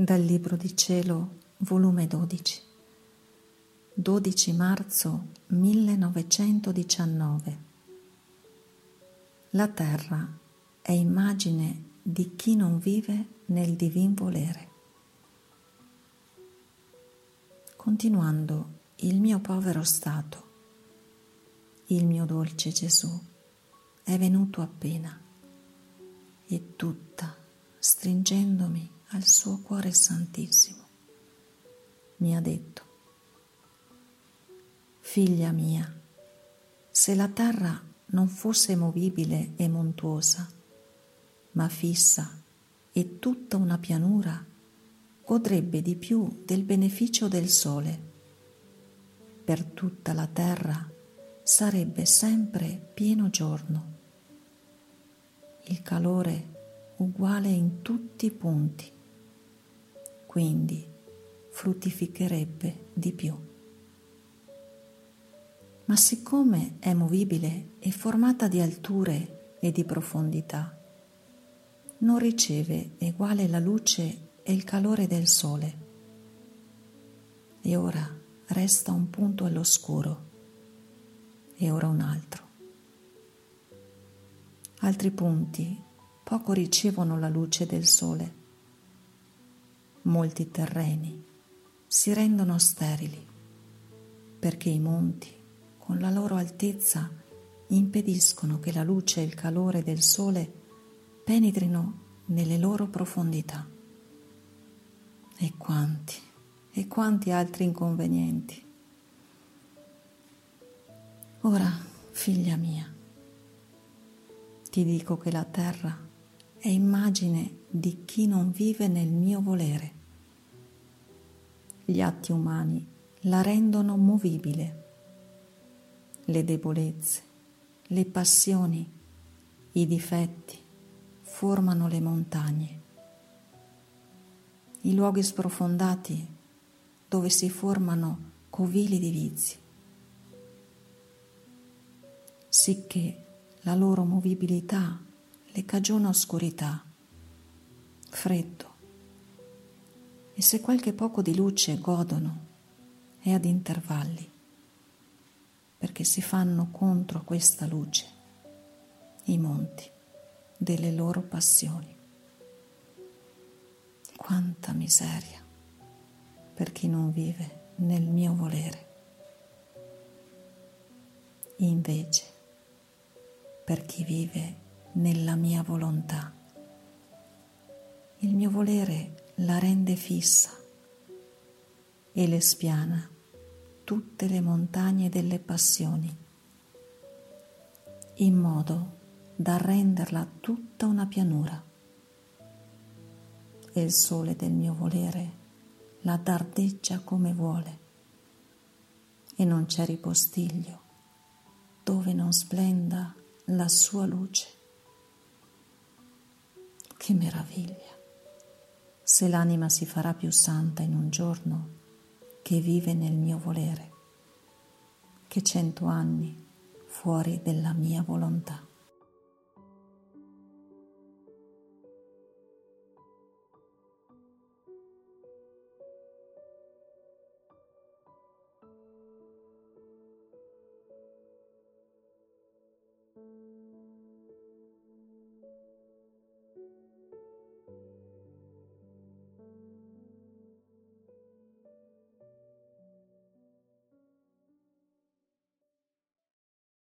Dal Libro di Cielo, volume 12, 12 marzo 1919. La terra è immagine di chi non vive nel divin volere. Continuando il mio povero stato, il mio dolce Gesù è venuto appena e tutta stringendomi al suo cuore santissimo, mi ha detto, Figlia mia, se la terra non fosse movibile e montuosa, ma fissa e tutta una pianura, godrebbe di più del beneficio del sole. Per tutta la terra sarebbe sempre pieno giorno. Il calore uguale in tutti i punti quindi fruttificherebbe di più. Ma siccome è movibile e formata di alture e di profondità, non riceve eguale la luce e il calore del sole. E ora resta un punto all'oscuro e ora un altro. Altri punti poco ricevono la luce del sole molti terreni si rendono sterili perché i monti, con la loro altezza, impediscono che la luce e il calore del sole penetrino nelle loro profondità. E quanti, e quanti altri inconvenienti. Ora, figlia mia, ti dico che la terra è immagine di chi non vive nel mio volere gli atti umani la rendono movibile. Le debolezze, le passioni, i difetti formano le montagne. I luoghi sprofondati dove si formano covili di vizi, sicché la loro movibilità le cagiona oscurità, freddo, e se qualche poco di luce godono è ad intervalli, perché si fanno contro questa luce i monti delle loro passioni. Quanta miseria per chi non vive nel mio volere. Invece, per chi vive nella mia volontà, il mio volere la rende fissa e le spiana tutte le montagne delle passioni, in modo da renderla tutta una pianura. E il sole del mio volere la dardeggia come vuole, e non c'è ripostiglio dove non splenda la sua luce. Che meraviglia! Se l'anima si farà più santa in un giorno che vive nel mio volere, che cento anni fuori della mia volontà. thank